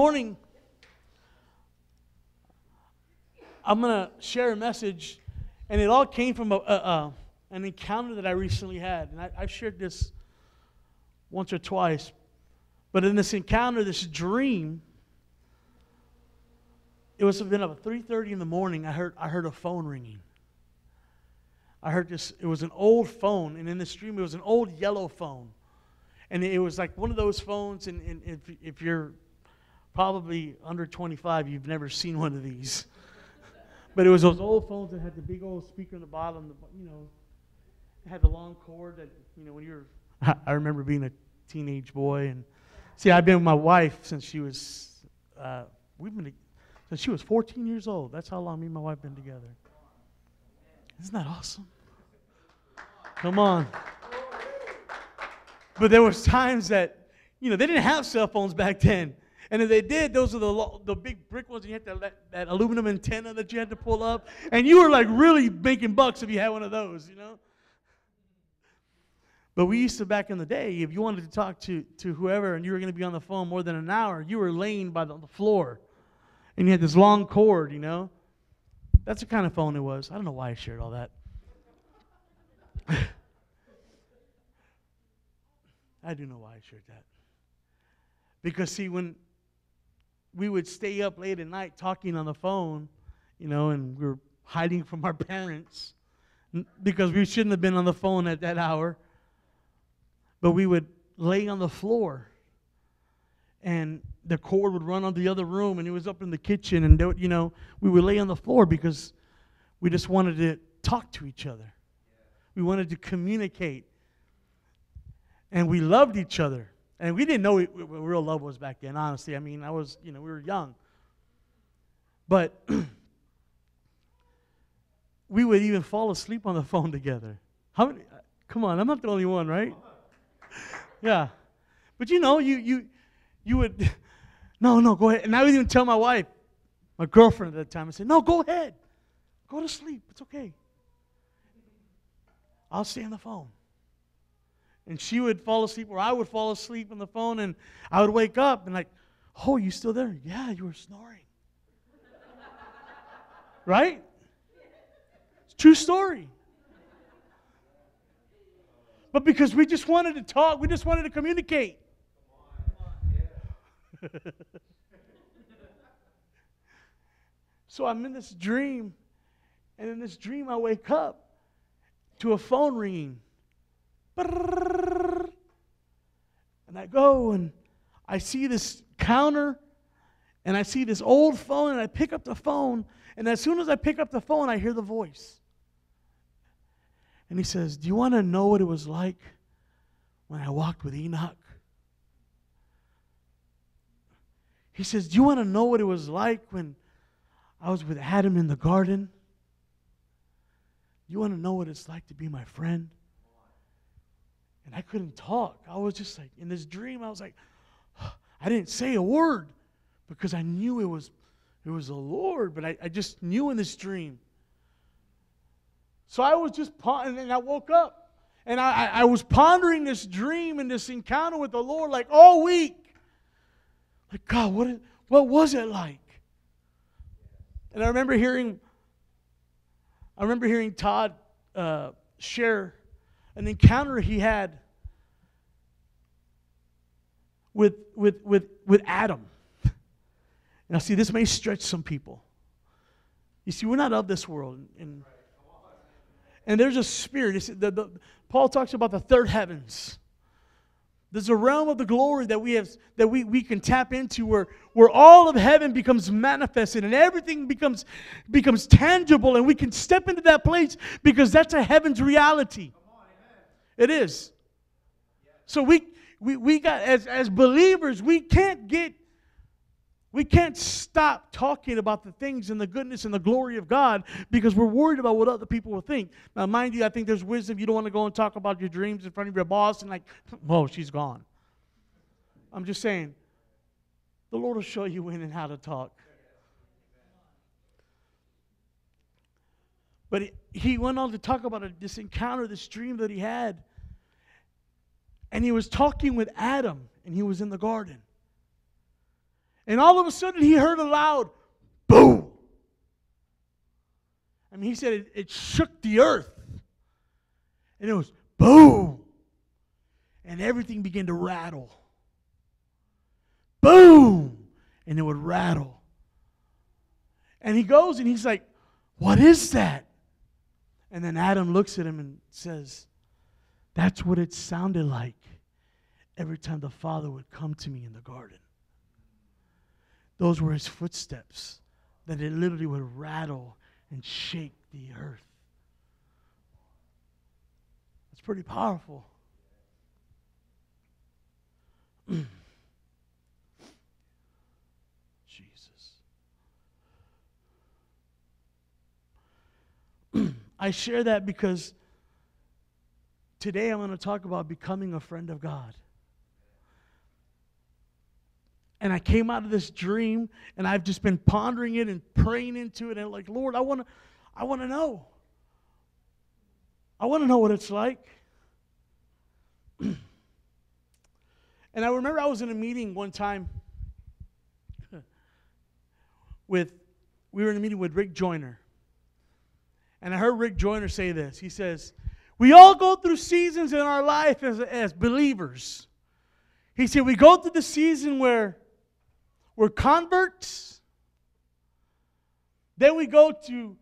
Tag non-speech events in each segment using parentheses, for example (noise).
morning, I'm going to share a message, and it all came from a, a, a, an encounter that I recently had. And I, I've shared this once or twice. But in this encounter, this dream, it was been about 3.30 in the morning, I heard, I heard a phone ringing. I heard this, it was an old phone, and in the stream, it was an old yellow phone. And it was like one of those phones, and, and if, if you're probably under 25, you've never seen one of these. but it was those old phones that had the big old speaker in the bottom, the, you know, had the long cord that, you know, when you're, (laughs) I remember being a teenage boy, and see, I've been with my wife since she was, uh, we've been, since she was 14 years old. That's how long me and my wife been together. Isn't that awesome? Come on. But there was times that, you know, they didn't have cell phones back then. And if they did, those are the, the big brick ones. You had to that, that aluminum antenna that you had to pull up. And you were like really making bucks if you had one of those, you know? But we used to, back in the day, if you wanted to talk to, to whoever and you were going to be on the phone more than an hour, you were laying by the, the floor. And you had this long cord, you know? That's the kind of phone it was. I don't know why I shared all that. (laughs) I do know why I shared that. Because, see, when we would stay up late at night talking on the phone, you know, and we were hiding from our parents because we shouldn't have been on the phone at that hour, but we would lay on the floor and the cord would run on the other room and it was up in the kitchen and you know we would lay on the floor because we just wanted to talk to each other. We wanted to communicate. And we loved each other. And we didn't know what real love was back then, honestly. I mean, I was, you know, we were young. But (clears throat) we would even fall asleep on the (laughs) phone together. How many? Uh, come on, I'm not the only one, right? (laughs) Yeah. But you know, you you you would (laughs) no, no, go ahead. And I would even tell my wife, my girlfriend at the time, I said, no, go ahead. Go to sleep. It's okay. I'll stay on the phone and she would fall asleep or I would fall asleep on the phone and I would wake up and like, "Oh, you still there?" "Yeah, you were snoring." (laughs) right? It's true story. But because we just wanted to talk, we just wanted to communicate. (laughs) so I'm in this dream, and in this dream, I wake up to a phone ringing. And I go and I see this counter and I see this old phone and I pick up the phone. And as soon as I pick up the phone, I hear the voice. And he says, Do you want to know what it was like when I walked with Enoch? He says, Do you want to know what it was like when I was with Adam in the garden? Do you want to know what it's like to be my friend? And I couldn't talk. I was just like, in this dream, I was like, (sighs) I didn't say a word because I knew it was it was the Lord, but I, I just knew in this dream. So I was just pondering, and I woke up, and I, I was pondering this dream and this encounter with the Lord like all week. Like, God, what, what was it like? And I remember hearing, I remember hearing Todd uh, share an encounter he had with, with, with, with Adam. (laughs) Now, see, this may stretch some people. You see, we're not of this world. And, and there's a spirit. The, the, Paul talks about the third heavens. There's a realm of the glory that we have that we, we can tap into where, where all of heaven becomes manifested and everything becomes becomes tangible and we can step into that place because that's a heaven's reality. It is. So we, we, we got, as, as believers, we can't get, we can't stop talking about the things and the goodness and the glory of God because we're worried about what other people will think. Now, mind you, I think there's wisdom. You don't want to go and talk about your dreams in front of your boss and like, whoa, she's gone. I'm just saying, the Lord will show you when and how to talk. But he went on to talk about this encounter, this dream that he had. And he was talking with Adam, and he was in the garden. And all of a sudden, he heard a loud boom. I mean, he said it, it shook the earth. And it was boom. And everything began to rattle. Boom. And it would rattle. And he goes and he's like, What is that? And then Adam looks at him and says, That's what it sounded like every time the Father would come to me in the garden. Those were his footsteps, that it literally would rattle and shake the earth. It's pretty powerful. (clears throat) Jesus. (clears throat) I share that because today I'm going to talk about becoming a friend of God. And I came out of this dream and I've just been pondering it and praying into it and like, Lord, I want to I want to know. I want to know what it's like. (clears throat) and I remember I was in a meeting one time (laughs) with we were in a meeting with Rick Joyner. And I heard Rick Joyner say this. He says, We all go through seasons in our life as, as believers. He said, We go through the season where we're converts. Then we go to,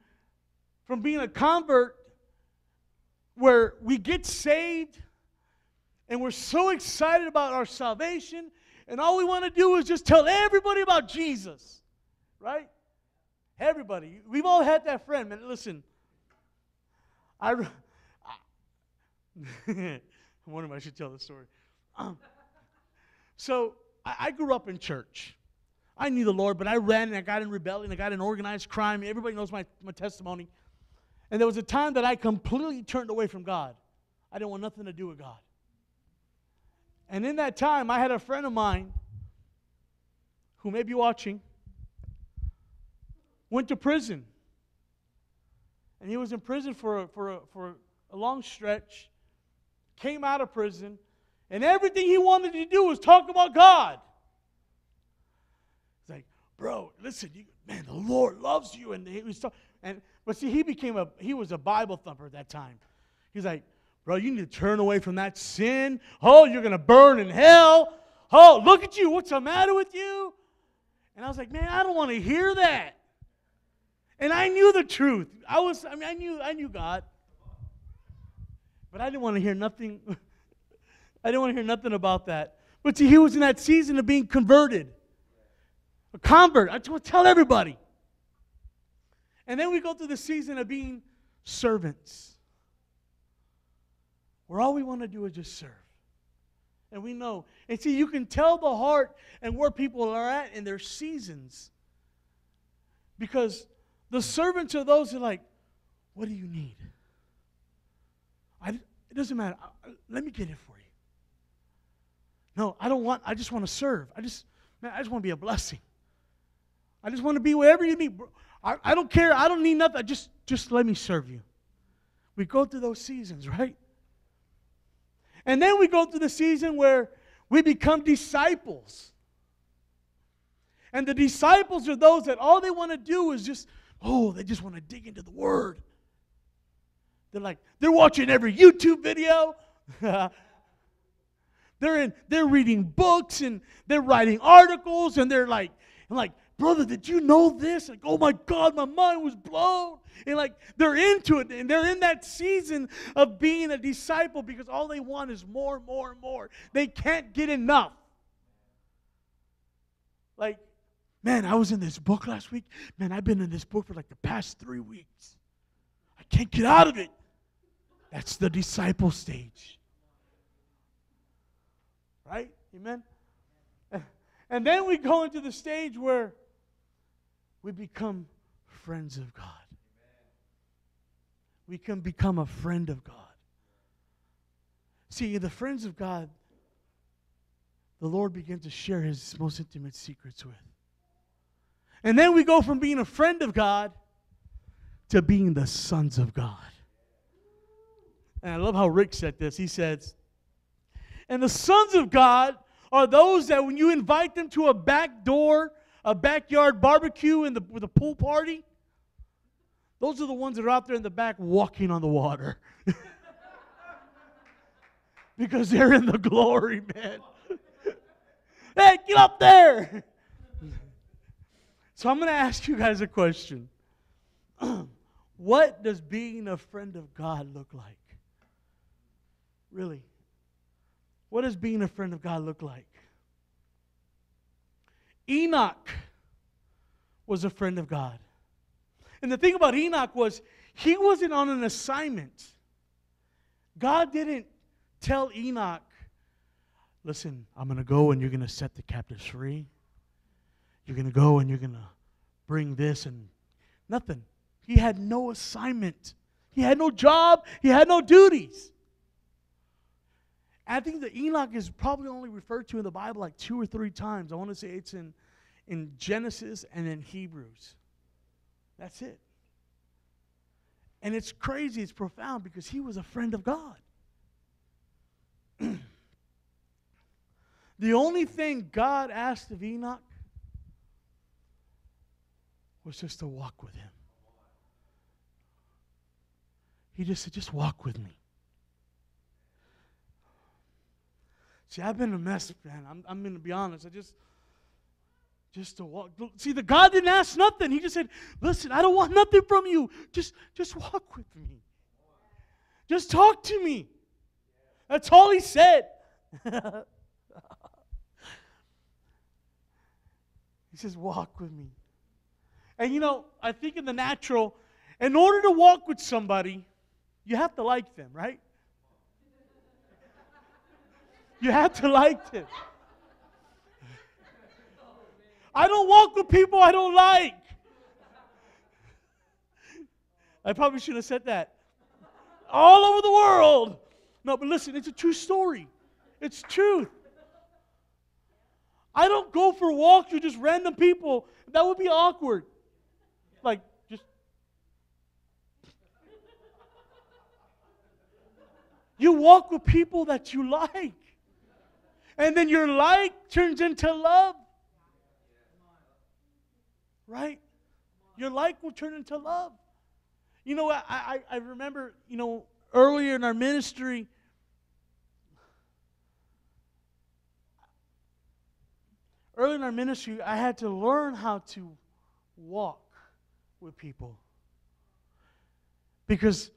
from being a convert, where we get saved and we're so excited about our salvation, and all we want to do is just tell everybody about Jesus, right? Everybody. We've all had that friend, man. Listen, I, I wonder if I should tell the story. Um, (clears throat) so I, I grew up in church. I knew the Lord, but I ran and I got in rebellion. I got in organized crime. Everybody knows my, my testimony. And there was a time that I completely turned away from God. I didn't want nothing to do with God. And in that time, I had a friend of mine who may be watching, went to prison and he was in prison for for for a long stretch, came out of prison, and everything he wanted to do was talk about God. He's like, bro, listen, you, man, the Lord loves you, and he was talking, and but see, he became a he was a Bible thumper at that time. He's like, bro, you need to turn away from that sin. Oh, you're gonna burn in hell. Oh, look at you. What's the matter with you? And I was like, man, I don't want to hear that. And I knew the truth. I was, I mean, I knew, I knew God. But I didn't want to hear nothing. (laughs) I didn't want to hear nothing about that. But see, he was in that season of being converted. A convert. I just want to tell everybody. And then we go through the season of being servants. Where all we want to do is just serve. And we know. And see, you can tell the heart and where people are at in their seasons. Because the servants are those who are like, what do you need? I, it doesn't matter. I, let me get it for you. No, I don't want, I just want to serve. I just, man, I just want to be a blessing. I just want to be wherever you need. I, I don't care. I don't need nothing. Just, just let me serve you. We go through those seasons, right? And then we go through the season where we become disciples. And the disciples are those that all they want to do is just oh, they just want to dig into the Word. They're like, they're watching every YouTube video. (laughs) they're in, they're reading books and they're writing articles and they're like, I'm like, brother, did you know this? Like, oh my God, my mind was blown. And like they're into it and they're in that season of being a disciple because all they want is more and more and more. They can't get enough. Like Man, I was in this book last week. Man, I've been in this book for like the past three weeks. I can't get out of it. That's the disciple stage. Right? Amen? And then we go into the stage where we become friends of God. We can become a friend of God. See, the friends of God, the Lord begins to share his most intimate secrets with. And then we go from being a friend of God to being the sons of God. And I love how Rick said this. He says, And the sons of God are those that when you invite them to a back door a backyard barbecue in the, with a pool party. Those are the ones that are out there in the back walking on the water. (laughs) because they're in the glory, man. (laughs) hey, get up there. so I'm going to ask you guys a question. (clears throat) what does being a friend of God look like? Really? What does being a friend of God look like? Enoch was a friend of God. And the thing about Enoch was he wasn't on an assignment. God didn't tell Enoch, listen, I'm going to go and you're going to set the captives free. You're going to go and you're going to bring this and nothing. He had no assignment. He had no job. He had no duties. I think that Enoch is probably only referred to in the Bible like two or three times. I want to say it's in, in Genesis and in Hebrews. That's it. And it's crazy, it's profound because he was a friend of God. (clears throat) the only thing God asked of Enoch was just to walk with him. He just said, just walk with me. See, I've been a mess, man. I'm, I'm going to be honest. I just, just to walk. See, the God didn't ask nothing. He just said, listen, I don't want nothing from you. Just, just walk with me. Just talk to me. That's all he said. (laughs) he says, walk with me. And you know, I think in the natural, in order to walk with somebody, you have to like them, right? You have to like them. I don't walk with people I don't like. I probably shouldn't have said that. All over the world. No, but listen, it's a true story. It's truth. I don't go for walks with just random people. That would be awkward. Like, just. You walk with people that you like. And then your like turns into love. Right? Your like will turn into love. You know, I, I, I remember, you know, earlier in our ministry, early in our ministry, I had to learn how to walk with people. Because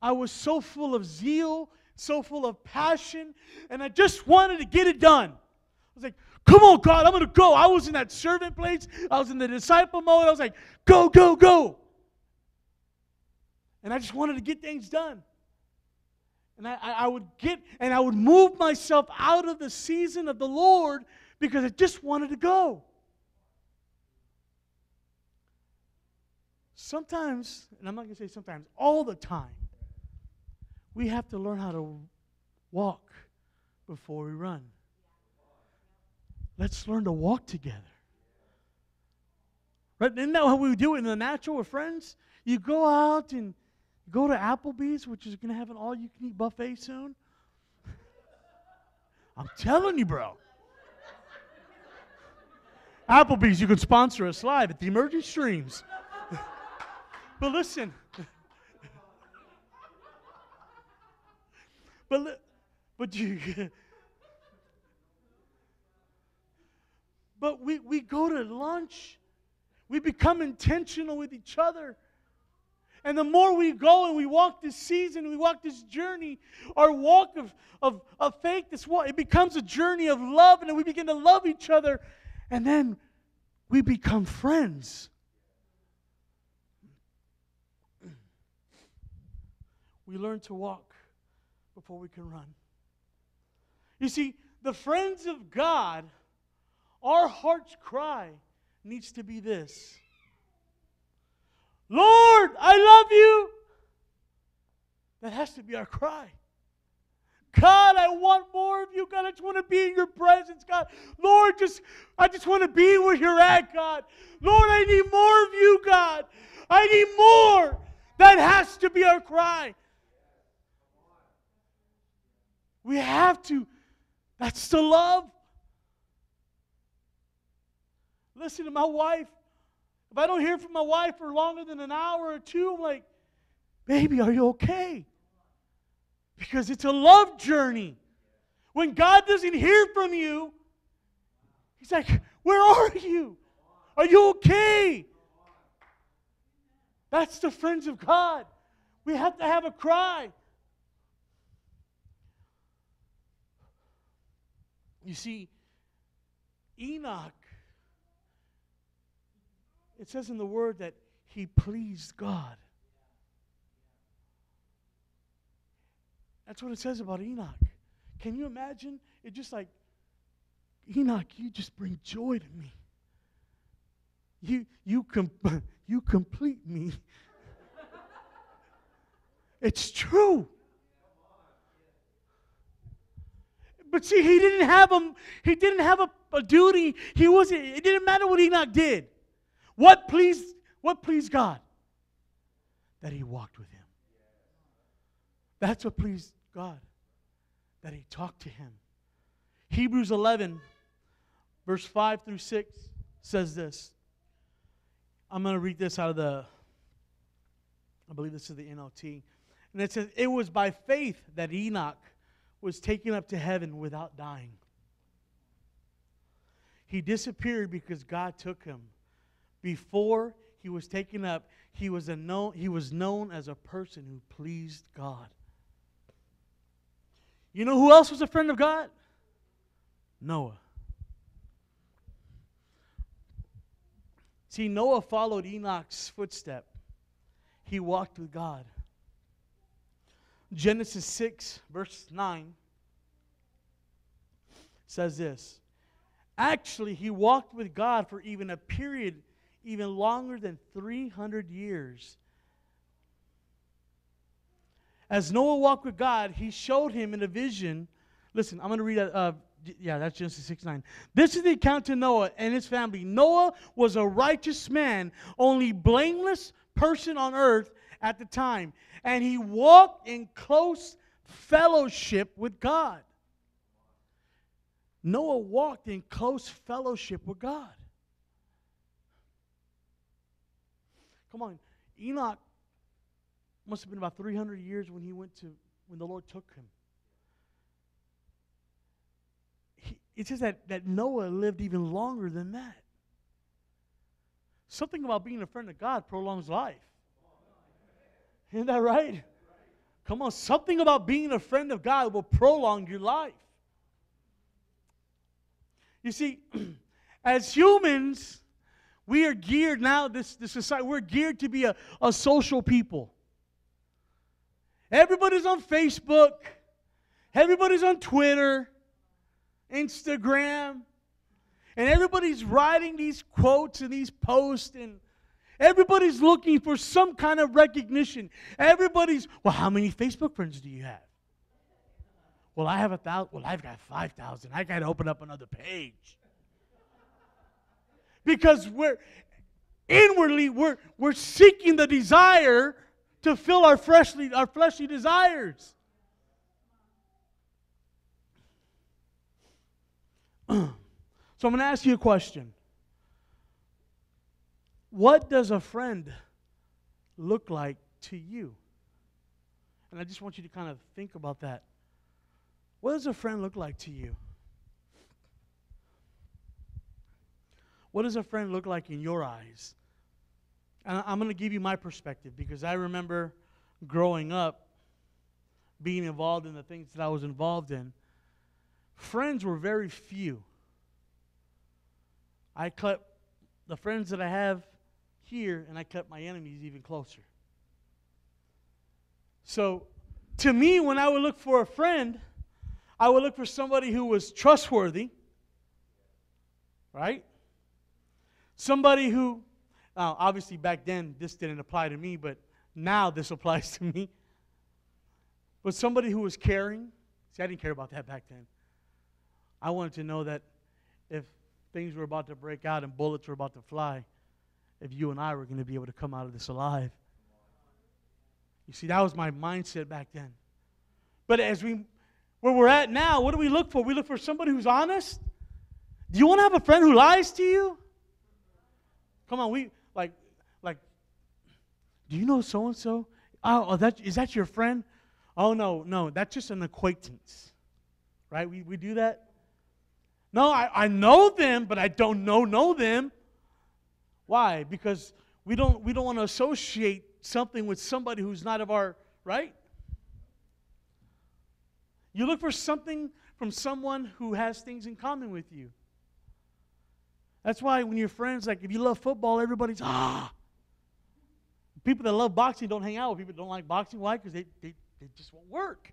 I was so full of zeal so full of passion, and I just wanted to get it done. I was like, come on, God, I'm going to go. I was in that servant place, I was in the disciple mode. I was like, go, go, go. And I just wanted to get things done. And I, I would get, and I would move myself out of the season of the Lord because I just wanted to go. Sometimes, and I'm not going to say sometimes, all the time, we have to learn how to walk before we run. Let's learn to walk together. Right? Isn't that how we do it in the natural with friends? You go out and go to Applebee's, which is going to have an all you can eat buffet soon. (laughs) I'm telling you, bro. Applebee's, you can sponsor us live at the Emerging Streams. (laughs) but listen, But, but you. but we, we go to lunch. We become intentional with each other. And the more we go and we walk this season, we walk this journey, our walk of, of, of faith, this walk, it becomes a journey of love, and we begin to love each other, and then we become friends. We learn to walk before we can run. You see, the friends of God, our heart's cry needs to be this Lord, I love you. That has to be our cry. God, I want more of you. God, I just want to be in your presence, God. Lord, just I just want to be where you're at, God. Lord, I need more of you, God. I need more. That has to be our cry. We have to. That's the love. listen to my wife. If I don't hear from my wife for longer than an hour or two, I'm like, baby, are you okay? Because it's a love journey. When God doesn't hear from you, He's like, Where are you? Are you okay? That's the friends of God. We have to have a cry. You see, Enoch, it says in the word that he pleased God. That's what it says about Enoch. Can you imagine? It just like, Enoch, you just bring joy to me. You, you, com- (laughs) you complete me. (laughs) it's true. But see, he didn't have a, he didn't have a, a duty. He wasn't, it didn't matter what Enoch did. What pleased, what pleased God? That he walked with him. That's what pleased God. That he talked to him. Hebrews 11, verse 5 through 6 says this. I'm going to read this out of the, I believe this is the NLT. And it says, It was by faith that Enoch was taken up to heaven without dying. He disappeared because God took him. Before he was taken up, he was, a known, he was known as a person who pleased God. You know who else was a friend of God? Noah. See, Noah followed Enoch's footstep. He walked with God. Genesis 6, verse 9 says this Actually, he walked with God for even a period even longer than 300 years. As Noah walked with God, he showed him in a vision. Listen, I'm going to read that. Uh, yeah, that's Genesis 6 9. This is the account to Noah and his family. Noah was a righteous man, only blameless person on earth at the time, and he walked in close fellowship with God. Noah walked in close fellowship with God. Come on, Enoch must have been about 300 years when he went to when the Lord took him. It says that, that Noah lived even longer than that. Something about being a friend of God prolongs life. Isn't that right? Come on, something about being a friend of God will prolong your life. You see, (clears throat) as humans, we are geared now, this, this society, we're geared to be a, a social people. Everybody's on Facebook, everybody's on Twitter, Instagram, and everybody's writing these quotes and these posts and everybody's looking for some kind of recognition. Everybody's, well, how many Facebook friends do you have? Well, I have a thousand. Well, I've got 5,000. I got to open up another page. Because we're inwardly, we're, we're seeking the desire to fill our fleshly, our fleshly desires. (clears throat) so I'm going to ask you a question. What does a friend look like to you? And I just want you to kind of think about that. What does a friend look like to you? What does a friend look like in your eyes? And I'm going to give you my perspective because I remember growing up, being involved in the things that I was involved in. Friends were very few. I kept the friends that I have here, and I kept my enemies even closer. So, to me, when I would look for a friend, I would look for somebody who was trustworthy, right? Somebody who, uh, obviously back then this didn't apply to me, but now this (laughs) applies to me. But somebody who was caring. See, I didn't care about that back then. I wanted to know that if things were about to break out and bullets were about to fly, if you and I were going to be able to come out of this alive. You see, that was my mindset back then. But as we, where we're at now, what do we look for? We look for somebody who's honest. Do you want to have a friend who lies to you? Come on, we like like do you know so and so? Oh, that is that your friend? Oh no, no, that's just an acquaintance. Right? We we do that? No, I, I know them, but I don't know know them. Why? Because we don't we don't want to associate something with somebody who's not of our right? You look for something from someone who has things in common with you. That's why when your friends, like if you love football, everybody's ah. People that love boxing don't hang out with people that don't like boxing. Why? Because they, they, they just won't work.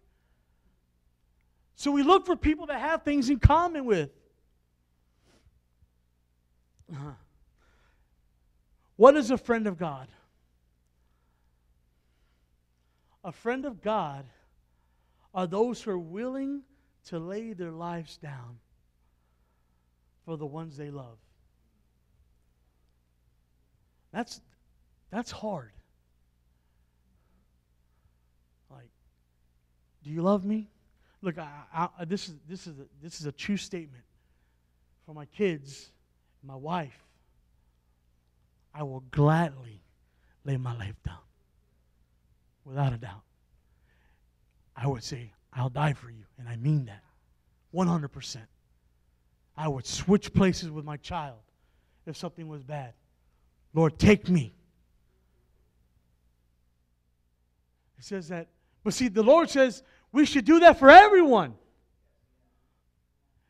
So we look for people that have things in common with. Uh-huh. What is a friend of God? A friend of God are those who are willing to lay their lives down for the ones they love. That's, that's hard. Like, do you love me? Look, I, I, this, is, this, is a, this is a true statement for my kids, my wife. I will gladly lay my life down, without a doubt. I would say, I'll die for you, and I mean that 100%. I would switch places with my child if something was bad. Lord, take me. It says that, but see, the Lord says we should do that for everyone.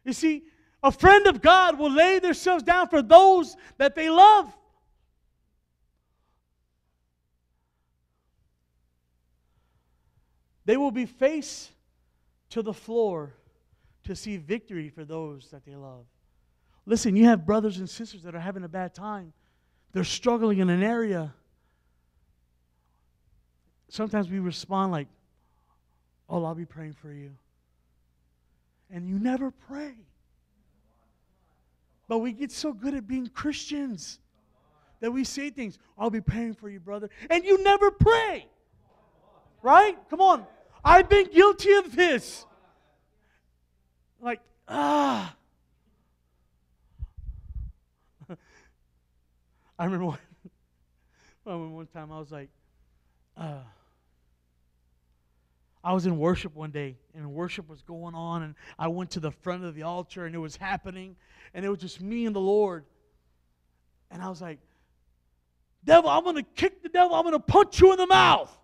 You see, a friend of God will lay themselves down for those that they love. They will be face to the floor to see victory for those that they love. Listen, you have brothers and sisters that are having a bad time they're struggling in an area, sometimes we respond like, Oh, I'll be praying for you. And you never pray. But we get so good at being Christians that we say things, I'll be praying for you, brother. And you never pray. Right? Come on. I've been guilty of this. Like, ah. (laughs) I remember one, (laughs) one time I was like, uh, I was in worship one day, and worship was going on, and I went to the front of the altar, and it was happening, and it was just me and the Lord. And I was like, Devil, I'm going to kick the devil, I'm going to punch you in the mouth.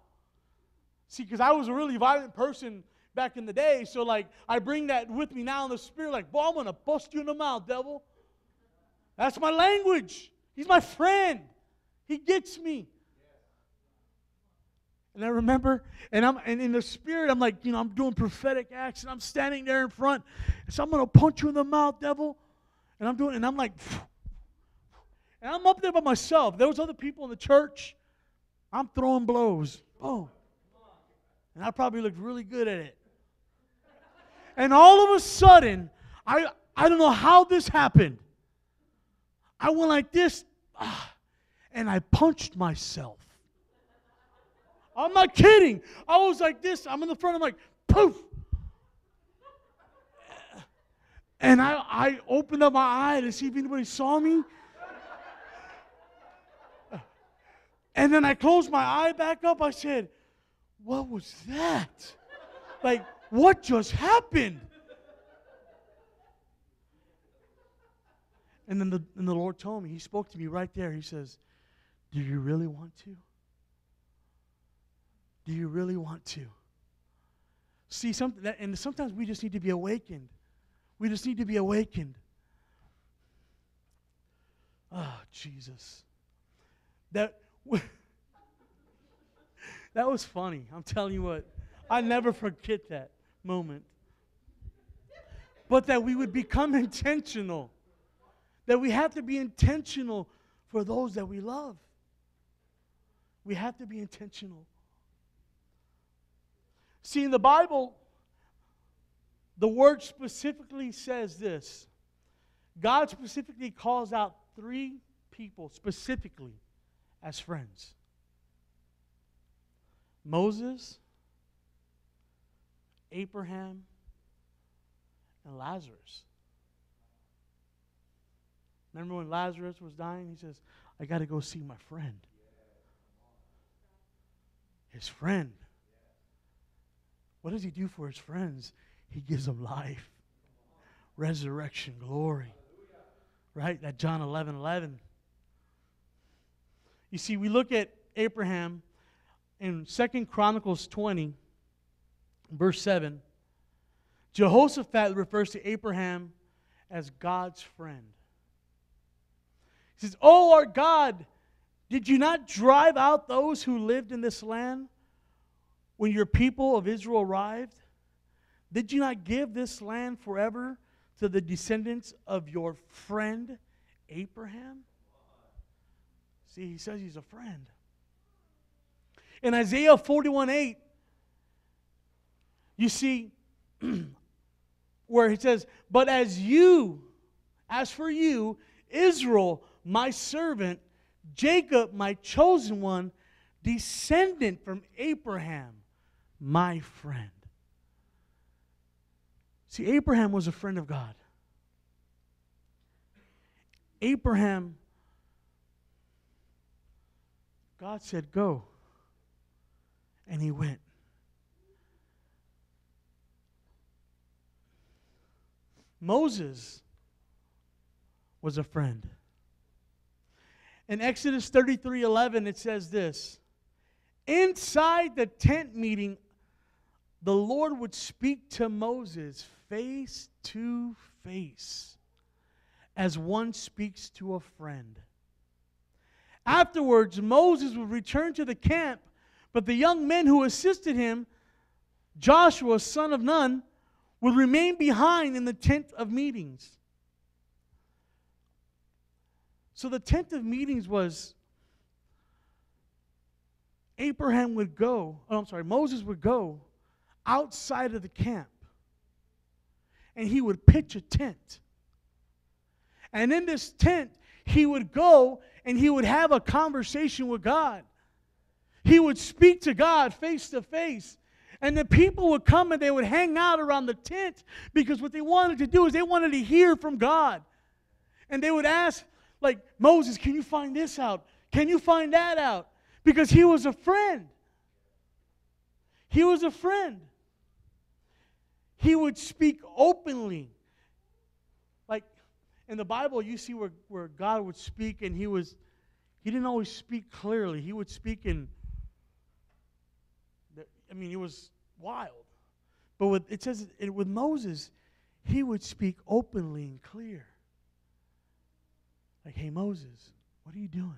See, because I was a really violent person back in the day, so like I bring that with me now in the spirit, like, boy, I'm to bust you in the mouth, devil. That's my language. He's my friend. He gets me. And I remember, and I'm and in the spirit, I'm like, you know, I'm doing prophetic acts, and I'm standing there in front. So I'm gonna punch you in the mouth, devil. And I'm doing, and I'm like, and I'm up there by myself. There was other people in the church. I'm throwing blows. Boom. And I probably looked really good at it. And all of a sudden, I I don't know how this happened. I went like this, ah, and I punched myself. I'm not kidding. I was like this. I'm in the front. I'm like, poof. And I, I opened up my eye to see if anybody saw me. And then I closed my eye back up. I said, What was that? Like, what just happened? And then the, and the Lord told me, He spoke to me right there. He says, Do you really want to? Do you really want to? See, something that, and sometimes we just need to be awakened. We just need to be awakened. Oh, Jesus. That, (laughs) that was funny. I'm telling you what. I never forget that moment. But that we would become intentional that we have to be intentional for those that we love. We have to be intentional. See, in the Bible, the word specifically says this God specifically calls out three people specifically as friends Moses, Abraham, and Lazarus. Remember when Lazarus was dying? He says, I got to go see my friend. His friend. What does he do for his friends? He gives them life, resurrection, glory. Right? That John 11 11. You see, we look at Abraham in Second Chronicles 20, verse 7. Jehoshaphat refers to Abraham as God's friend. He says, Oh, our God, did you not drive out those who lived in this land when your people of Israel arrived? Did you not give this land forever to the descendants of your friend Abraham? See, he says he's a friend. In Isaiah 41 8, you see (clears throat) where he says, But as you, as for you, Israel, my servant, Jacob, my chosen one, descendant from Abraham, my friend. See, Abraham was a friend of God. Abraham, God said, Go. And he went. Moses was a friend. In Exodus 33 11, it says this Inside the tent meeting, the Lord would speak to Moses face to face as one speaks to a friend. Afterwards, Moses would return to the camp, but the young men who assisted him, Joshua, son of Nun, would remain behind in the tent of meetings. So the tent of meetings was Abraham would go, oh, I'm sorry, Moses would go outside of the camp and he would pitch a tent. And in this tent, he would go and he would have a conversation with God. He would speak to God face to face. And the people would come and they would hang out around the tent because what they wanted to do is they wanted to hear from God. And they would ask, like, Moses, can you find this out? Can you find that out? Because he was a friend. He was a friend. He would speak openly. Like in the Bible, you see where, where God would speak and he was, he didn't always speak clearly. He would speak in, I mean, it was wild. But with, it says it, with Moses, he would speak openly and clear. Like, hey, Moses, what are you doing?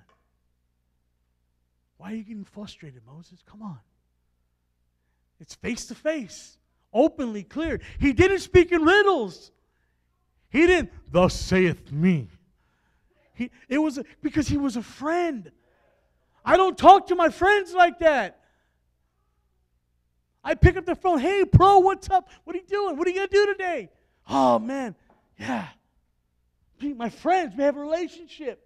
Why are you getting frustrated, Moses? Come on. It's face to face, openly clear. He didn't speak in riddles. He didn't, thus saith me. He, it was a, because he was a friend. I don't talk to my friends like that. I pick up the phone. Hey, bro, what's up? What are you doing? What are you going to do today? Oh, man. Yeah. My friends, we have a relationship.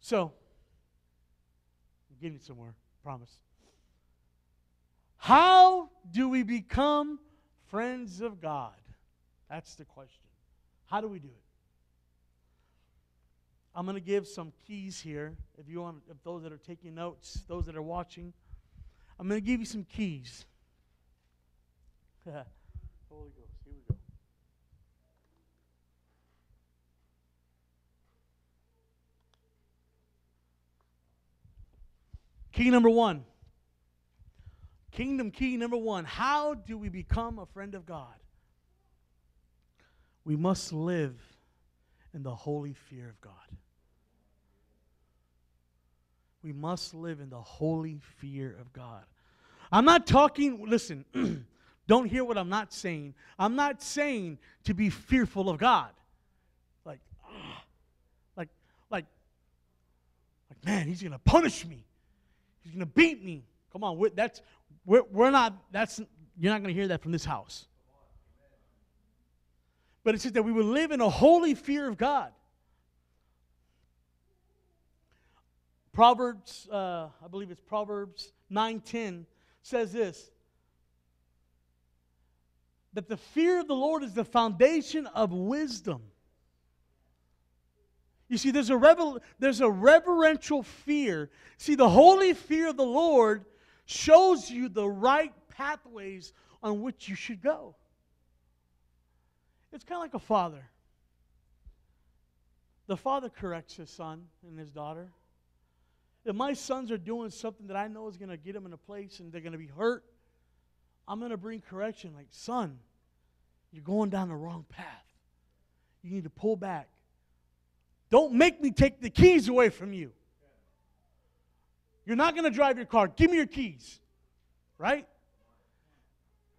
So, I'm getting somewhere, promise. How do we become friends of God? That's the question. How do we do it? I'm going to give some keys here. If you want, if those that are taking notes, those that are watching, I'm going to give you some keys. (laughs) Holy Ghost, here we go. Key number one. Kingdom key number one. How do we become a friend of God? We must live in the holy fear of God. We must live in the holy fear of God. I'm not talking, listen, (clears throat) don't hear what I'm not saying. I'm not saying to be fearful of God. Like, ah, like, like, like, man, he's going to punish me. He's going to beat me. Come on, we're, that's, we're, we're not, that's, you're not going to hear that from this house. But it says that we will live in a holy fear of God. Proverbs, uh, I believe it's Proverbs 9:10 says this that the fear of the Lord is the foundation of wisdom. You see, there's a, revel- there's a reverential fear. See, the holy fear of the Lord shows you the right pathways on which you should go. It's kind of like a father. The father corrects his son and his daughter. If my sons are doing something that I know is going to get them in a place and they're going to be hurt, I'm going to bring correction. Like, son, you're going down the wrong path. You need to pull back. Don't make me take the keys away from you. You're not going to drive your car. Give me your keys. Right?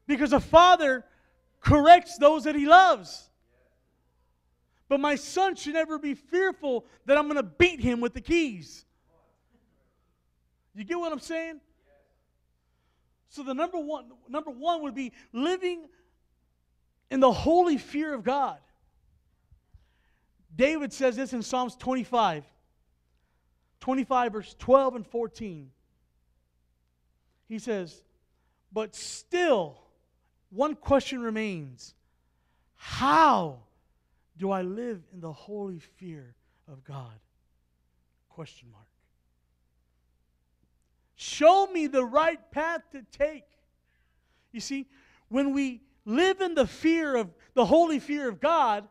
Because a father corrects those that he loves. But my son should never be fearful that I'm going to beat him with the keys. You get what I'm saying? So the number one number one would be living in the holy fear of God. David says this in Psalms 25. 25, verse 12 and 14. He says, But still, one question remains How do I live in the holy fear of God? Question mark. Show me the right path to take. You see, when we live in the fear of the holy fear of God,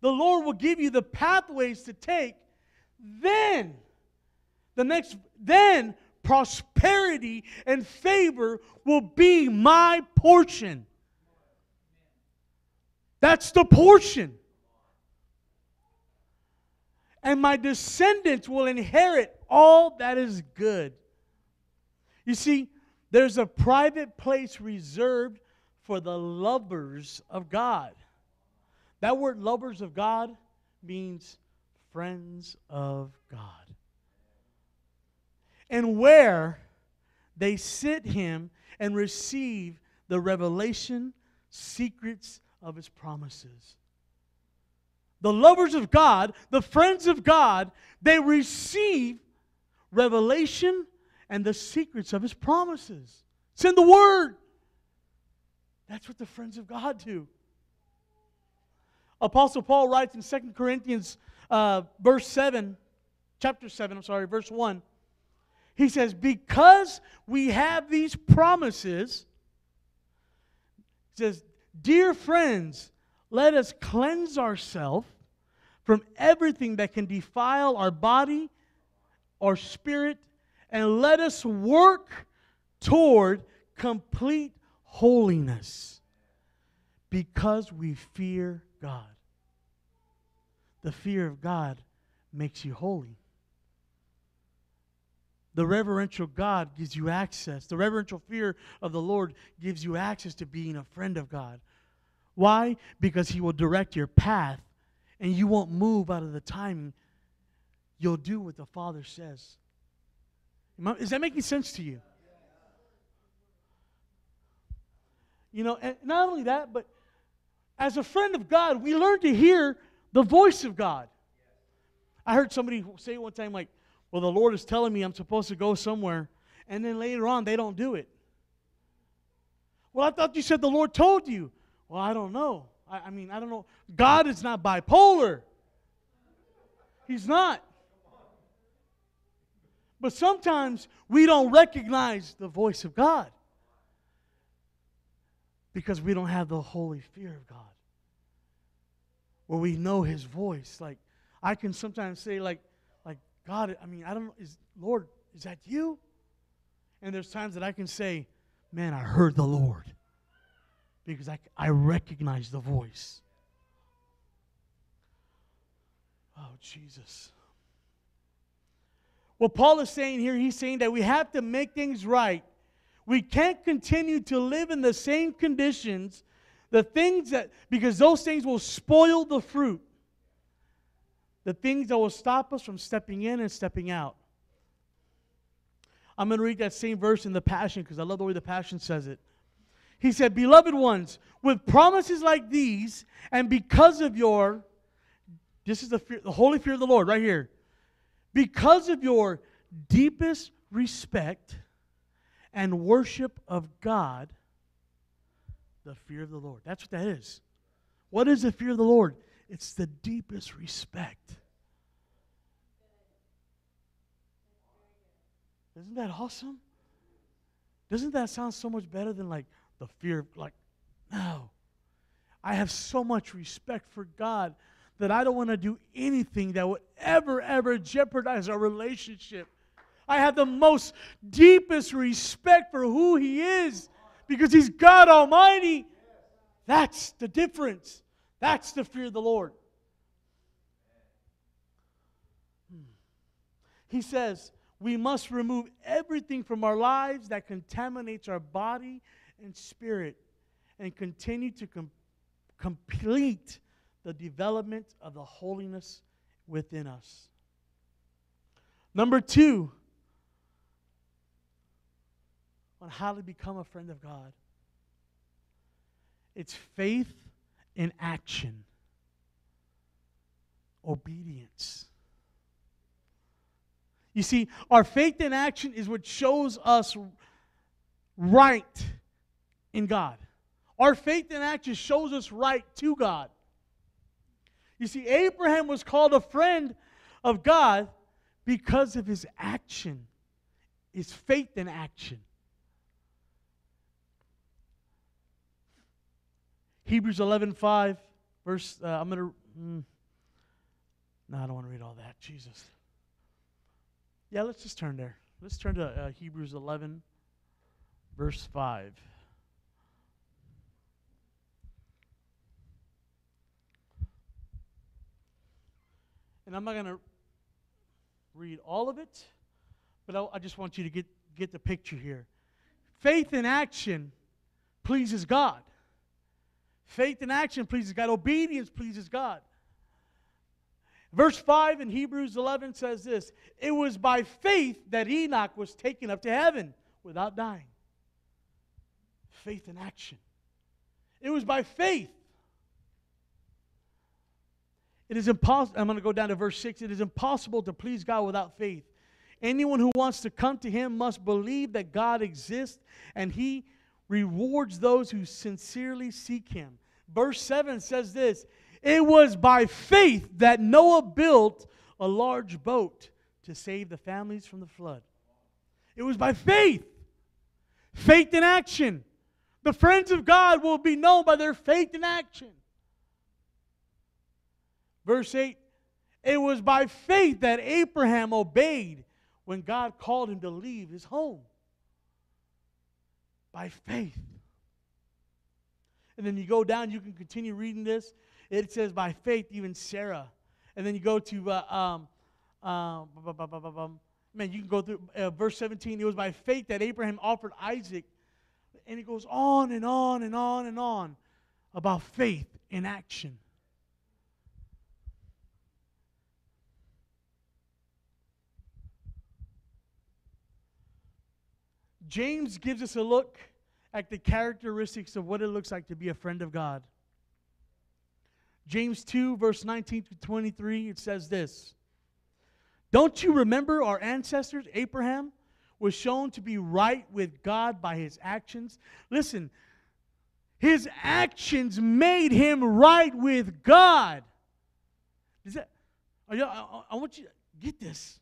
the Lord will give you the pathways to take. Then, the next, then prosperity and favor will be my portion. That's the portion. And my descendants will inherit all that is good. You see, there's a private place reserved for the lovers of God. That word lovers of God means friends of God. And where they sit him and receive the revelation, secrets of his promises. The lovers of God, the friends of God, they receive revelation and the secrets of his promises. It's in the Word. That's what the friends of God do. Apostle Paul writes in 2 Corinthians uh, verse 7, chapter 7, I'm sorry, verse 1. He says, Because we have these promises, he says, Dear friends, let us cleanse ourselves from everything that can defile our body our spirit, and let us work toward complete holiness because we fear God. The fear of God makes you holy. The reverential God gives you access. The reverential fear of the Lord gives you access to being a friend of God. Why? Because He will direct your path and you won't move out of the timing. You'll do what the Father says. Is that making sense to you? You know, and not only that, but as a friend of God, we learn to hear the voice of God. I heard somebody say one time, like, well, the Lord is telling me I'm supposed to go somewhere, and then later on they don't do it. Well, I thought you said the Lord told you. Well, I don't know. I, I mean, I don't know. God is not bipolar. He's not. But sometimes we don't recognize the voice of God because we don't have the holy fear of God. Where we know his voice. Like I can sometimes say, like, like, God, I mean, I don't is Lord, is that you? And there's times that I can say, Man, I heard the Lord. Because I, I recognize the voice. Oh, Jesus. What Paul is saying here, he's saying that we have to make things right we can't continue to live in the same conditions, the things that, because those things will spoil the fruit. The things that will stop us from stepping in and stepping out. I'm going to read that same verse in the Passion because I love the way the Passion says it. He said, Beloved ones, with promises like these, and because of your, this is the, fear, the holy fear of the Lord right here, because of your deepest respect and worship of God, the fear of the Lord. That's what that is. What is the fear of the Lord? It's the deepest respect. Isn't that awesome? Doesn't that sound so much better than like the fear of, like, no. I have so much respect for God that I don't want to do anything that would ever, ever jeopardize our relationship. I have the most deepest respect for who He is because He's God Almighty. That's the difference. That's the fear of the Lord. Hmm. He says, we must remove everything from our lives that contaminates our body and spirit and continue to com- complete the development of the holiness within us. Number two, on how to become a friend of God it's faith in action, obedience. You see, our faith in action is what shows us right in God. Our faith in action shows us right to God. You see, Abraham was called a friend of God because of his action, his faith in action. Hebrews 11 5, verse, uh, I'm going to, mm, no, I don't want to read all that. Jesus. Yeah, let's just turn there. Let's turn to uh, Hebrews 11, verse 5. And I'm not going to read all of it, but I, I just want you to get, get the picture here. Faith in action pleases God. Faith in action pleases God. Obedience pleases God. Verse 5 in Hebrews 11 says this It was by faith that Enoch was taken up to heaven without dying. Faith in action. It was by faith. It is impossible. I'm going to go down to verse 6. It is impossible to please God without faith. Anyone who wants to come to him must believe that God exists and he rewards those who sincerely seek him. Verse 7 says this It was by faith that Noah built a large boat to save the families from the flood. It was by faith. Faith in action. The friends of God will be known by their faith in action. Verse 8 It was by faith that Abraham obeyed when God called him to leave his home. By faith. And then you go down, you can continue reading this. It says, by faith, even Sarah. And then you go to, uh, um, um, man, you can go through uh, verse 17. It was by faith that Abraham offered Isaac. And it goes on and on and on and on about faith in action. James gives us a look at the characteristics of what it looks like to be a friend of God. James 2, verse 19 to 23, it says this Don't you remember our ancestors, Abraham? Was shown to be right with God by his actions. Listen, his actions made him right with God. Is that, you, I, I want you to get this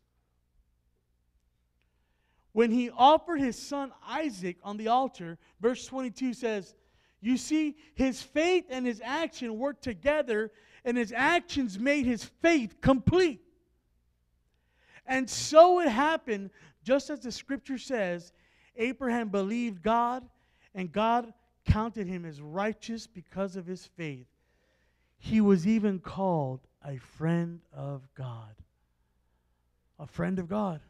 when he offered his son Isaac on the altar, verse 22 says, You see, his faith and his action worked together, and his actions made his faith complete. And so it happened, just as the scripture says Abraham believed God, and God counted him as righteous because of his faith. He was even called a friend of God. A friend of God.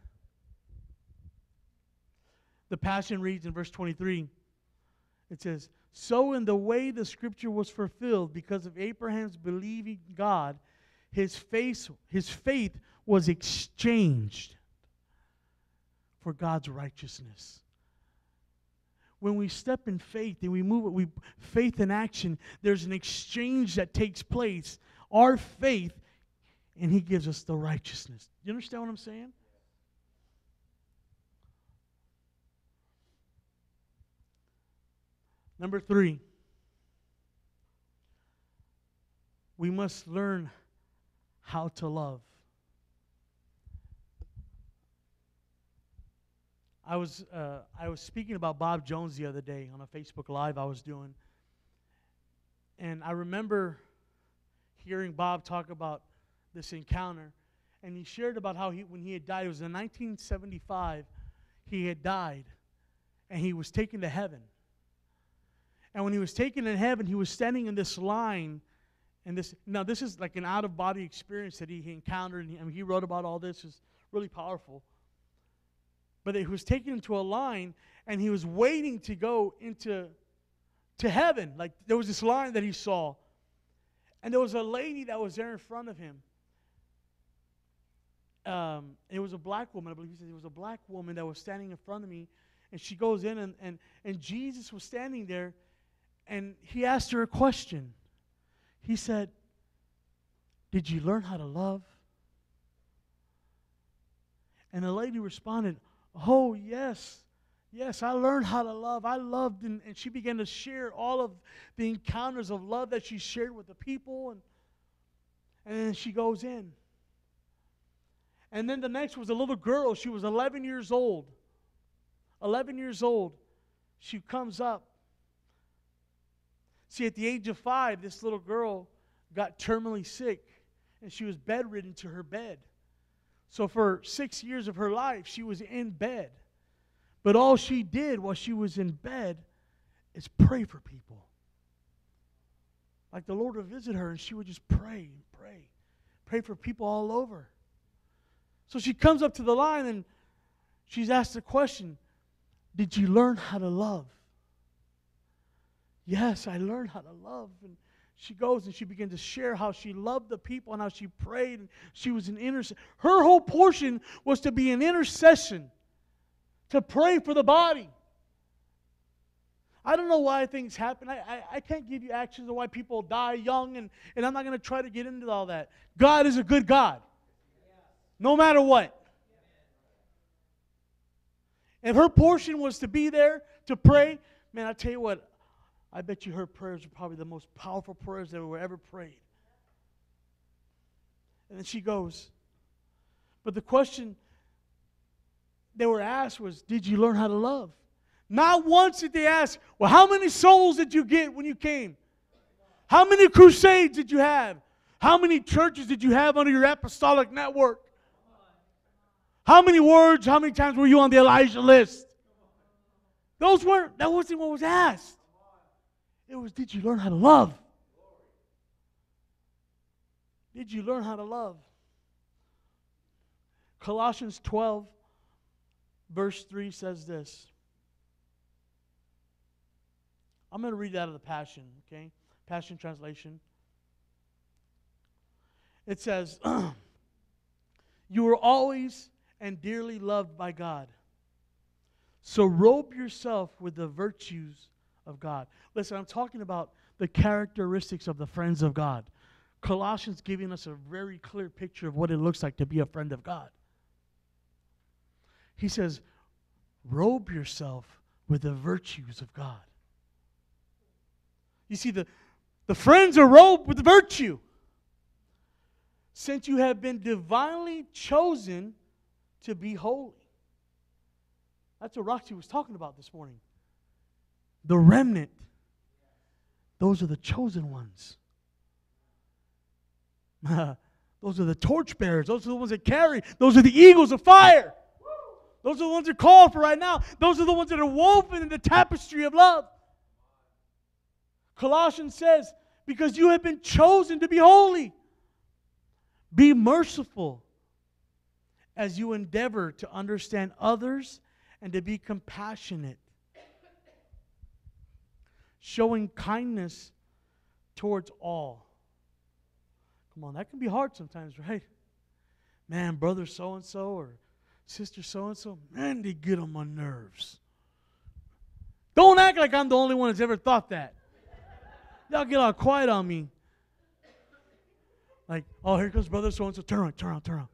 The Passion reads in verse 23 it says, So in the way the scripture was fulfilled, because of Abraham's believing God, his, face, his faith was exchanged for God's righteousness. When we step in faith and we move it, we faith in action, there's an exchange that takes place. Our faith, and he gives us the righteousness. You understand what I'm saying? Number three, we must learn how to love. I was uh, I was speaking about Bob Jones the other day on a Facebook Live I was doing, and I remember hearing Bob talk about this encounter, and he shared about how he when he had died. It was in 1975. He had died, and he was taken to heaven. And when he was taken in heaven, he was standing in this line. And this now this is like an out of body experience that he, he encountered. And he, I mean, he wrote about all this. It's really powerful. But he was taken into a line, and he was waiting to go into to heaven. Like there was this line that he saw, and there was a lady that was there in front of him. Um, it was a black woman. I believe he said it was a black woman that was standing in front of me, and she goes in, and and and Jesus was standing there, and he asked her a question. He said, "Did you learn how to love?" And the lady responded, Oh, yes. Yes, I learned how to love. I loved, and, and she began to share all of the encounters of love that she shared with the people. And, and then she goes in. And then the next was a little girl. She was 11 years old. 11 years old. She comes up. See, at the age of five, this little girl got terminally sick, and she was bedridden to her bed. So for six years of her life, she was in bed. But all she did while she was in bed is pray for people. Like the Lord would visit her and she would just pray and pray. Pray for people all over. So she comes up to the line and she's asked the question Did you learn how to love? Yes, I learned how to love. And she goes and she begins to share how she loved the people and how she prayed and she was an intercessor. Her whole portion was to be an intercession, to pray for the body. I don't know why things happen. I, I, I can't give you actions of why people die young, and, and I'm not going to try to get into all that. God is a good God, no matter what. If her portion was to be there to pray, man, I tell you what, I bet you her prayers are probably the most powerful prayers that were ever prayed. And then she goes. But the question they were asked was, Did you learn how to love? Not once did they ask, Well, how many souls did you get when you came? How many crusades did you have? How many churches did you have under your apostolic network? How many words, how many times were you on the Elijah list? Those weren't, that wasn't what was asked. It was, did you learn how to love? Did you learn how to love? Colossians 12, verse 3 says this. I'm going to read out of the Passion, okay? Passion Translation. It says, (clears throat) You are always and dearly loved by God. So robe yourself with the virtues of God. Listen, I'm talking about the characteristics of the friends of God. Colossians giving us a very clear picture of what it looks like to be a friend of God. He says, robe yourself with the virtues of God. You see, the, the friends are robed with virtue. Since you have been divinely chosen to be holy. That's what Roxy was talking about this morning the remnant. Those are the chosen ones. (laughs) those are the torchbearers. Those are the ones that carry. Those are the eagles of fire. Those are the ones that are called for right now. Those are the ones that are woven in the tapestry of love. Colossians says, because you have been chosen to be holy, be merciful as you endeavor to understand others and to be compassionate showing kindness towards all. Come on, that can be hard sometimes, (laughs) right? Man, brother so and so or sister so and so, man, they get on my nerves. Don't act like I'm the only one that's ever thought that. Y'all get all quiet on me. Like, oh, here comes brother so and so. Turn around, turn around, turn around.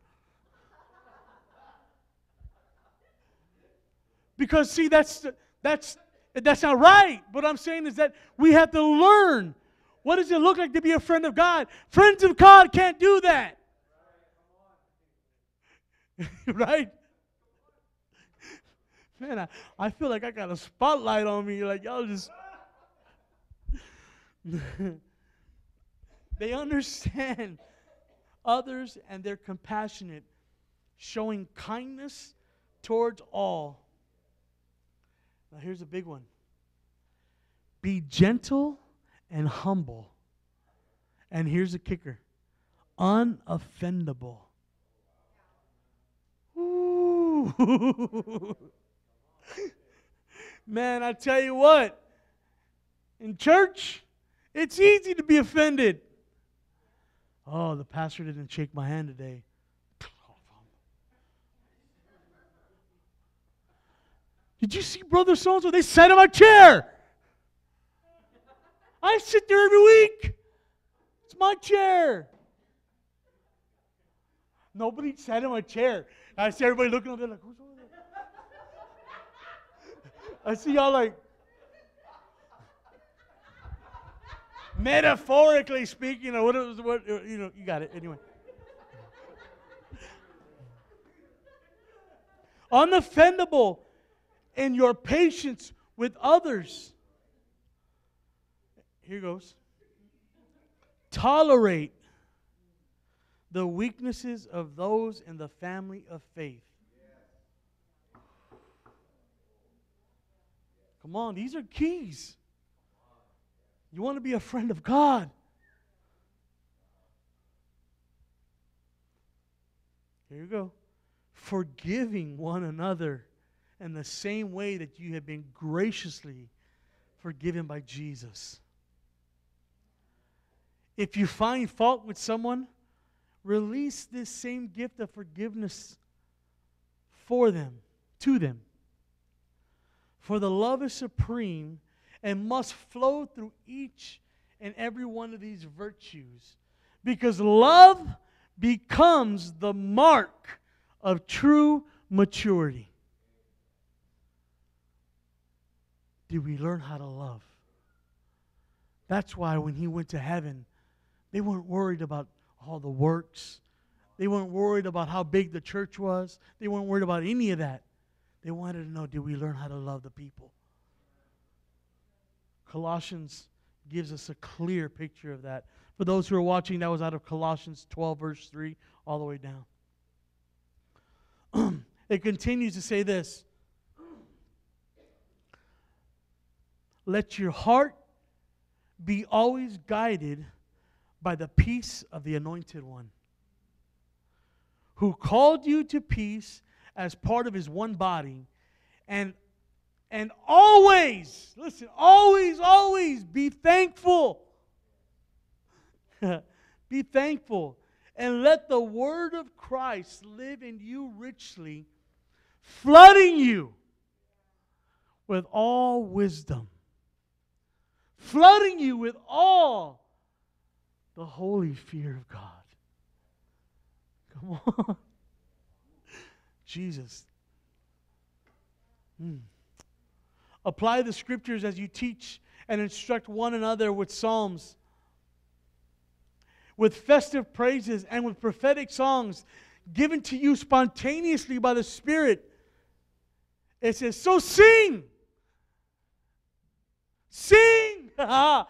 Because see, that's that's that's not right. What I'm saying is that we have to learn what does it look like to be a friend of God? Friends of God can't do that. (laughs) right? Man, I, I feel like I got a spotlight on me. Like, y'all just. (laughs) they understand others and they're compassionate, showing kindness towards all. Now, here's a big one be gentle and humble. And here's the kicker unoffendable. Ooh. (laughs) Man, I tell you what, in church, it's easy to be offended. Oh, the pastor didn't shake my hand today. Did you see Brother So and so? They sat in my chair. I sit there every week. It's my chair. Nobody sat in my chair. I see everybody looking over there like, who's over there? I see y'all like, metaphorically speaking, or what it was, what, you know, you got it anyway. Unoffendable in your patience with others. Here goes. Tolerate the weaknesses of those in the family of faith. Come on, these are keys. You want to be a friend of God. Here you go. Forgiving one another in the same way that you have been graciously forgiven by Jesus. If you find fault with someone, release this same gift of forgiveness for them, to them. For the love is supreme and must flow through each and every one of these virtues. Because love becomes the mark of true maturity. Did we learn how to love? That's why when he went to heaven, they weren't worried about all the works. They weren't worried about how big the church was. They weren't worried about any of that. They wanted to know did we learn how to love the people? Colossians gives us a clear picture of that. For those who are watching, that was out of Colossians 12, verse 3, all the way down. (clears throat) it continues to say this Let your heart be always guided by the peace of the Anointed One, who called you to peace as part of his one body, and and always, listen, always, always be thankful. (laughs) be thankful. And let the word of Christ live in you richly, flooding you with all wisdom, flooding you with all the holy fear of God. Come on. (laughs) Jesus. Hmm. Apply the scriptures as you teach and instruct one another with psalms, with festive praises, and with prophetic songs given to you spontaneously by the Spirit. It says, So sing! Sing! (laughs)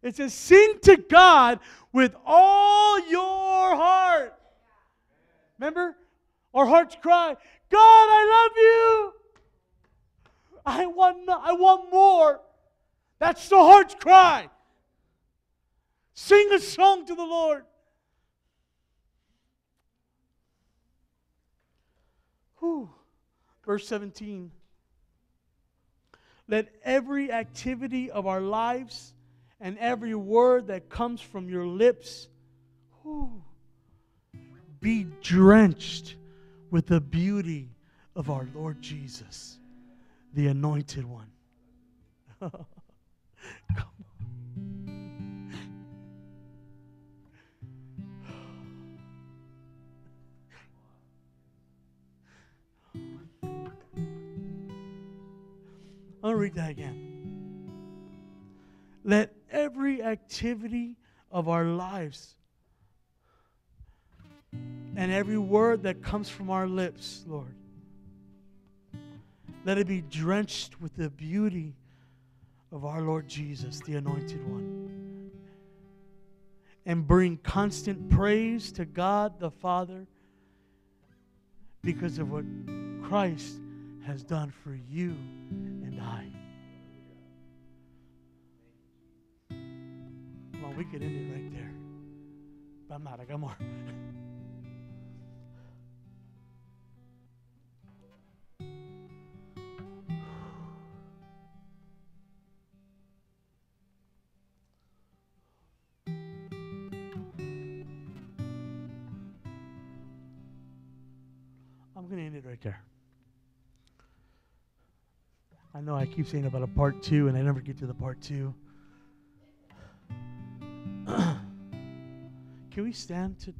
It says, Sing to God with all your heart. Remember? Our hearts cry, God, I love you. I want, I want more. That's the heart's cry. Sing a song to the Lord. Whew. Verse 17. Let every activity of our lives and every word that comes from your lips be drenched with the beauty of our Lord Jesus, the anointed one. (laughs) I'll read that again. Let every activity of our lives And every word that comes from our lips, Lord, let it be drenched with the beauty of our Lord Jesus, the Anointed One. And bring constant praise to God the Father because of what Christ has done for you and I. Well, we could end it right there. But I'm not. I got more. (sighs) I'm going to end it right there. I know I keep saying about a part two, and I never get to the part two. (clears throat) Can we stand to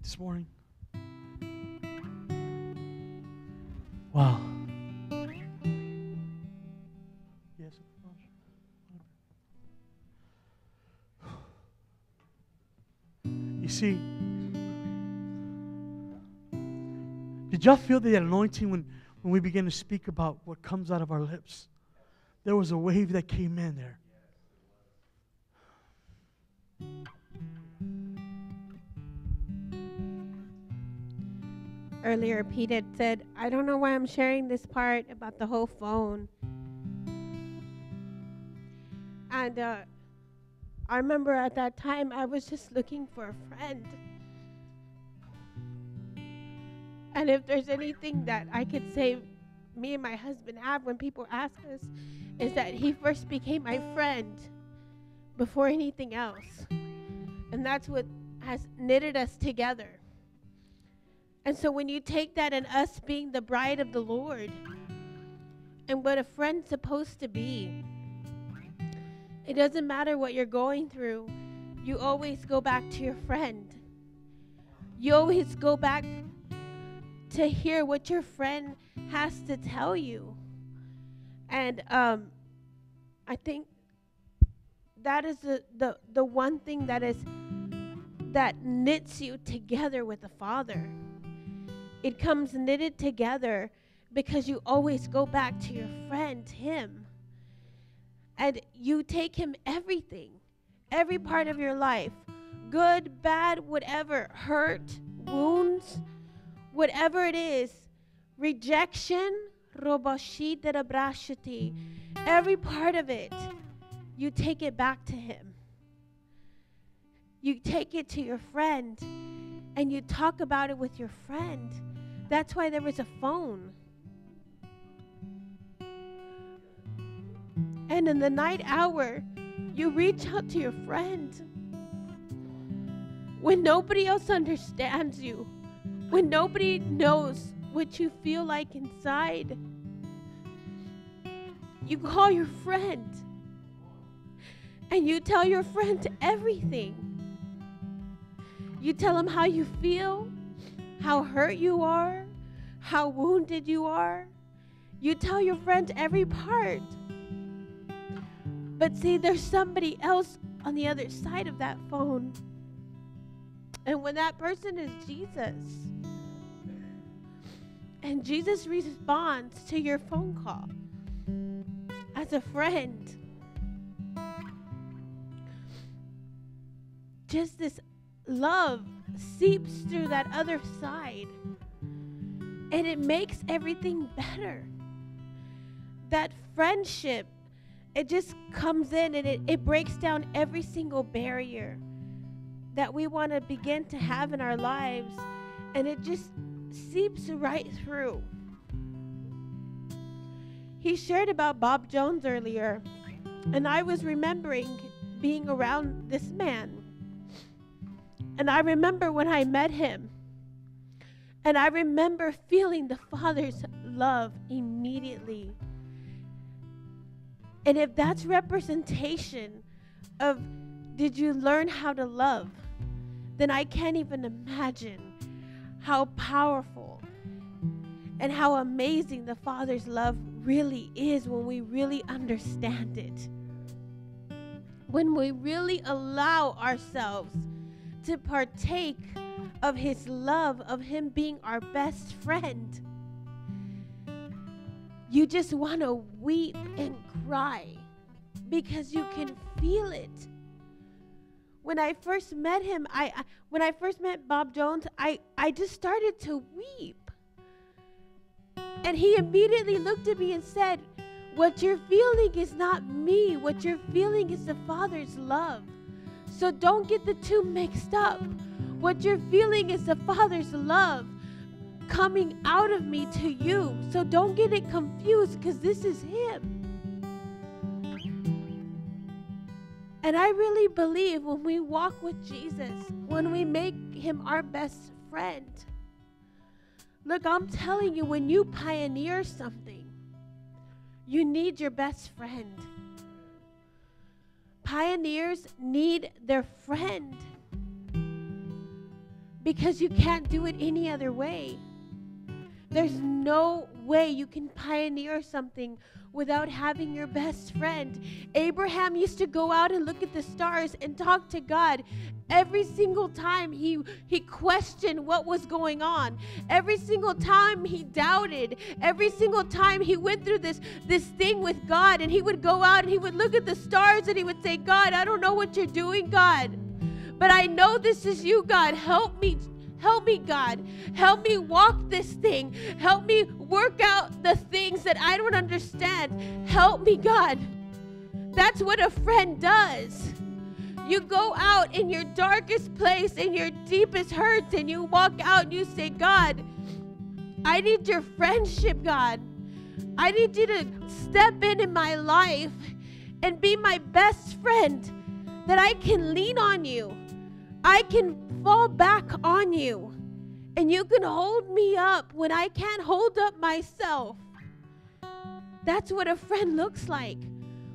this morning? Wow. Yes. You see, did y'all feel the anointing when, when we begin to speak about what comes out of our lips? There was a wave that came in there. Earlier, Pete had said, I don't know why I'm sharing this part about the whole phone. And uh, I remember at that time, I was just looking for a friend. And if there's anything that I could say me and my husband have when people ask us, is that he first became my friend before anything else. And that's what has knitted us together. And so when you take that and us being the bride of the Lord and what a friend's supposed to be, it doesn't matter what you're going through, you always go back to your friend. You always go back to hear what your friend has to tell you. And um, I think that is the, the, the one thing that is that knits you together with the Father. It comes knitted together because you always go back to your friend, Him. And you take Him everything, every part of your life good, bad, whatever, hurt, wounds, whatever it is, rejection, every part of it, you take it back to Him. You take it to your friend and you talk about it with your friend. That's why there was a phone. And in the night hour, you reach out to your friend. When nobody else understands you, when nobody knows what you feel like inside, you call your friend and you tell your friend everything. You tell them how you feel, how hurt you are, how wounded you are. You tell your friend every part. But see, there's somebody else on the other side of that phone. And when that person is Jesus, and Jesus responds to your phone call as a friend, just this love seeps through that other side and it makes everything better. That friendship, it just comes in and it, it breaks down every single barrier that we want to begin to have in our lives, and it just seeps right through. He shared about Bob Jones earlier, and I was remembering being around this man. And I remember when I met him, and I remember feeling the Father's love immediately. And if that's representation of did you learn how to love, then I can't even imagine how powerful and how amazing the Father's love really is when we really understand it. When we really allow ourselves to partake of his love, of him being our best friend, you just want to weep and cry because you can feel it. When I first met him, I, I when I first met Bob Jones, I, I just started to weep. And he immediately looked at me and said, What you're feeling is not me. What you're feeling is the Father's love. So don't get the two mixed up. What you're feeling is the Father's love coming out of me to you. So don't get it confused because this is Him. And I really believe when we walk with Jesus, when we make Him our best friend, look, I'm telling you, when you pioneer something, you need your best friend. Pioneers need their friend because you can't do it any other way. There's no way you can pioneer something without having your best friend. Abraham used to go out and look at the stars and talk to God. Every single time he he questioned what was going on. Every single time he doubted. Every single time he went through this this thing with God and he would go out and he would look at the stars and he would say, "God, I don't know what you're doing, God." But I know this is you, God. Help me Help me, God. Help me walk this thing. Help me work out the things that I don't understand. Help me, God. That's what a friend does. You go out in your darkest place, in your deepest hurts, and you walk out and you say, God, I need your friendship, God. I need you to step in in my life and be my best friend that I can lean on you. I can fall back on you and you can hold me up when I can't hold up myself. That's what a friend looks like.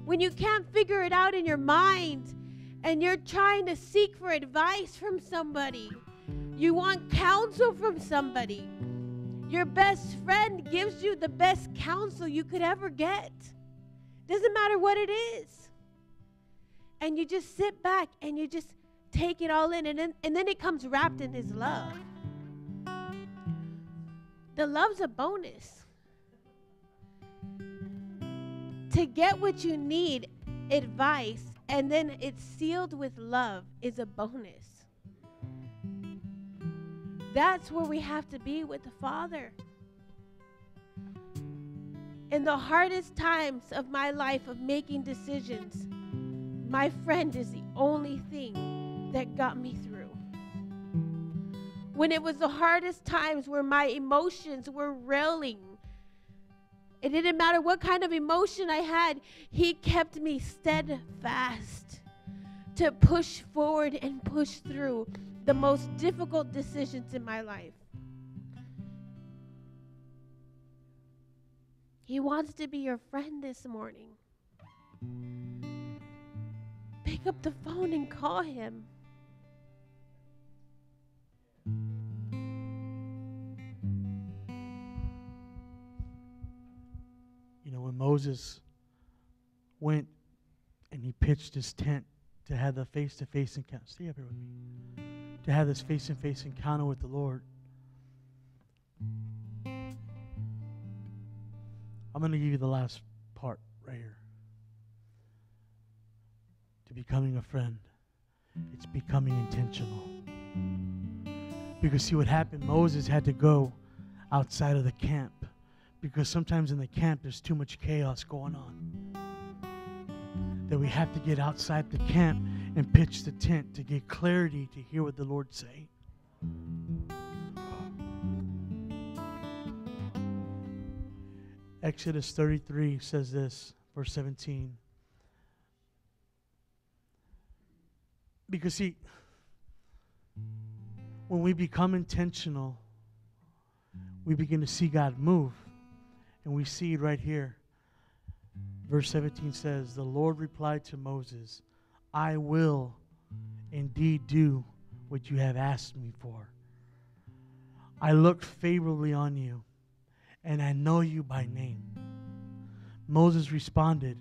When you can't figure it out in your mind and you're trying to seek for advice from somebody, you want counsel from somebody. Your best friend gives you the best counsel you could ever get. Doesn't matter what it is. And you just sit back and you just take it all in and then, and then it comes wrapped in his love. The love's a bonus. To get what you need, advice, and then it's sealed with love is a bonus. That's where we have to be with the Father. In the hardest times of my life of making decisions, my friend is the only thing that got me through. When it was the hardest times where my emotions were railing, it didn't matter what kind of emotion I had, He kept me steadfast to push forward and push through the most difficult decisions in my life. He wants to be your friend this morning. Pick up the phone and call him. You know, when Moses went and he pitched his tent to have the face to face encounter, stay up here with me, to have this face to face encounter with the Lord. I'm going to give you the last part right here. To becoming a friend, it's becoming intentional. Because, see, what happened, Moses had to go outside of the camp because sometimes in the camp there's too much chaos going on. That we have to get outside the camp and pitch the tent to get clarity to hear what the Lord say. Exodus 33 says this, verse 17. Because, see, when we become intentional, we begin to see God move. And we see right here. Verse 17 says, The Lord replied to Moses, I will indeed do what you have asked me for. I look favorably on you, and I know you by name. Moses responded,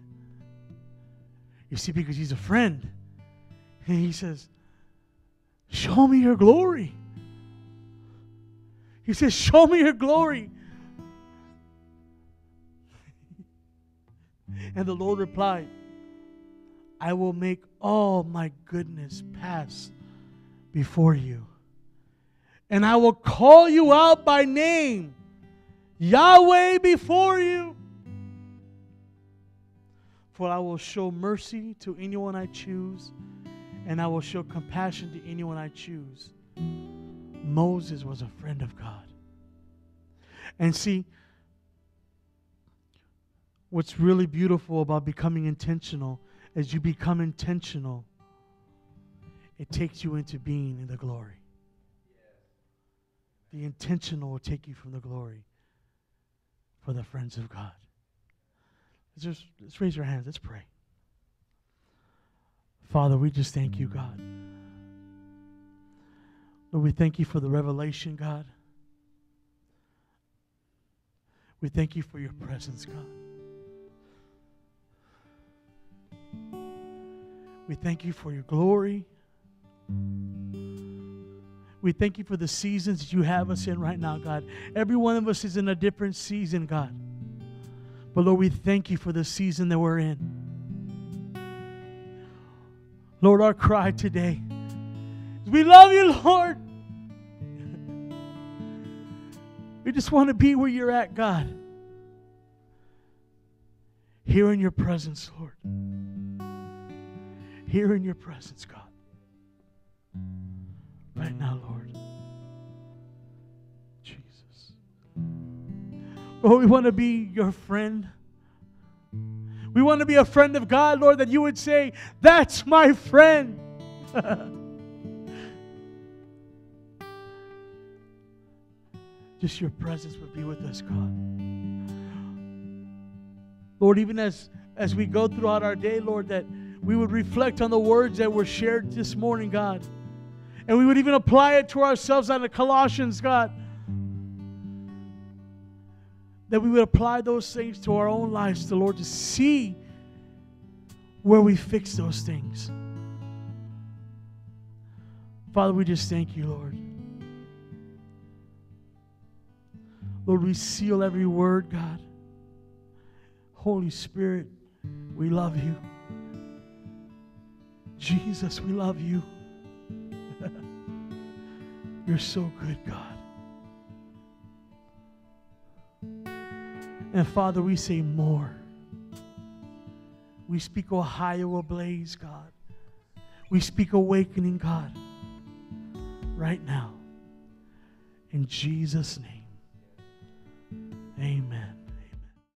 You see, because he's a friend. And he says, Show me your glory. He says, Show me your glory. And the Lord replied, I will make all my goodness pass before you. And I will call you out by name, Yahweh before you. For I will show mercy to anyone I choose, and I will show compassion to anyone I choose. Moses was a friend of God. And see, what's really beautiful about becoming intentional as you become intentional, it takes you into being in the glory. The intentional will take you from the glory for the friends of God. Let's just let's raise your hands. Let's pray. Father, we just thank you, God. Lord, we thank you for the revelation, God. We thank you for your presence, God. We thank you for your glory. We thank you for the seasons that you have us in right now, God. Every one of us is in a different season, God. But Lord, we thank you for the season that we're in. Lord, our cry today is we love you, Lord. We just want to be where you're at, God. Here in your presence, Lord. Here in your presence, God. Right now, Lord. Jesus. Lord, we want to be your friend. We want to be a friend of God, Lord, that you would say, That's my friend. (laughs) Just your presence would be with us, God. Lord, even as, as we go throughout our day, Lord, that we would reflect on the words that were shared this morning, God. And we would even apply it to ourselves out of Colossians, God. That we would apply those things to our own lives, the Lord, to see where we fix those things. Father, we just thank you, Lord. Lord, we seal every word, God. Holy Spirit, we love you. Jesus, we love you. (laughs) You're so good, God. And Father, we say more. We speak Ohio ablaze, God. We speak awakening, God, right now. In Jesus' name.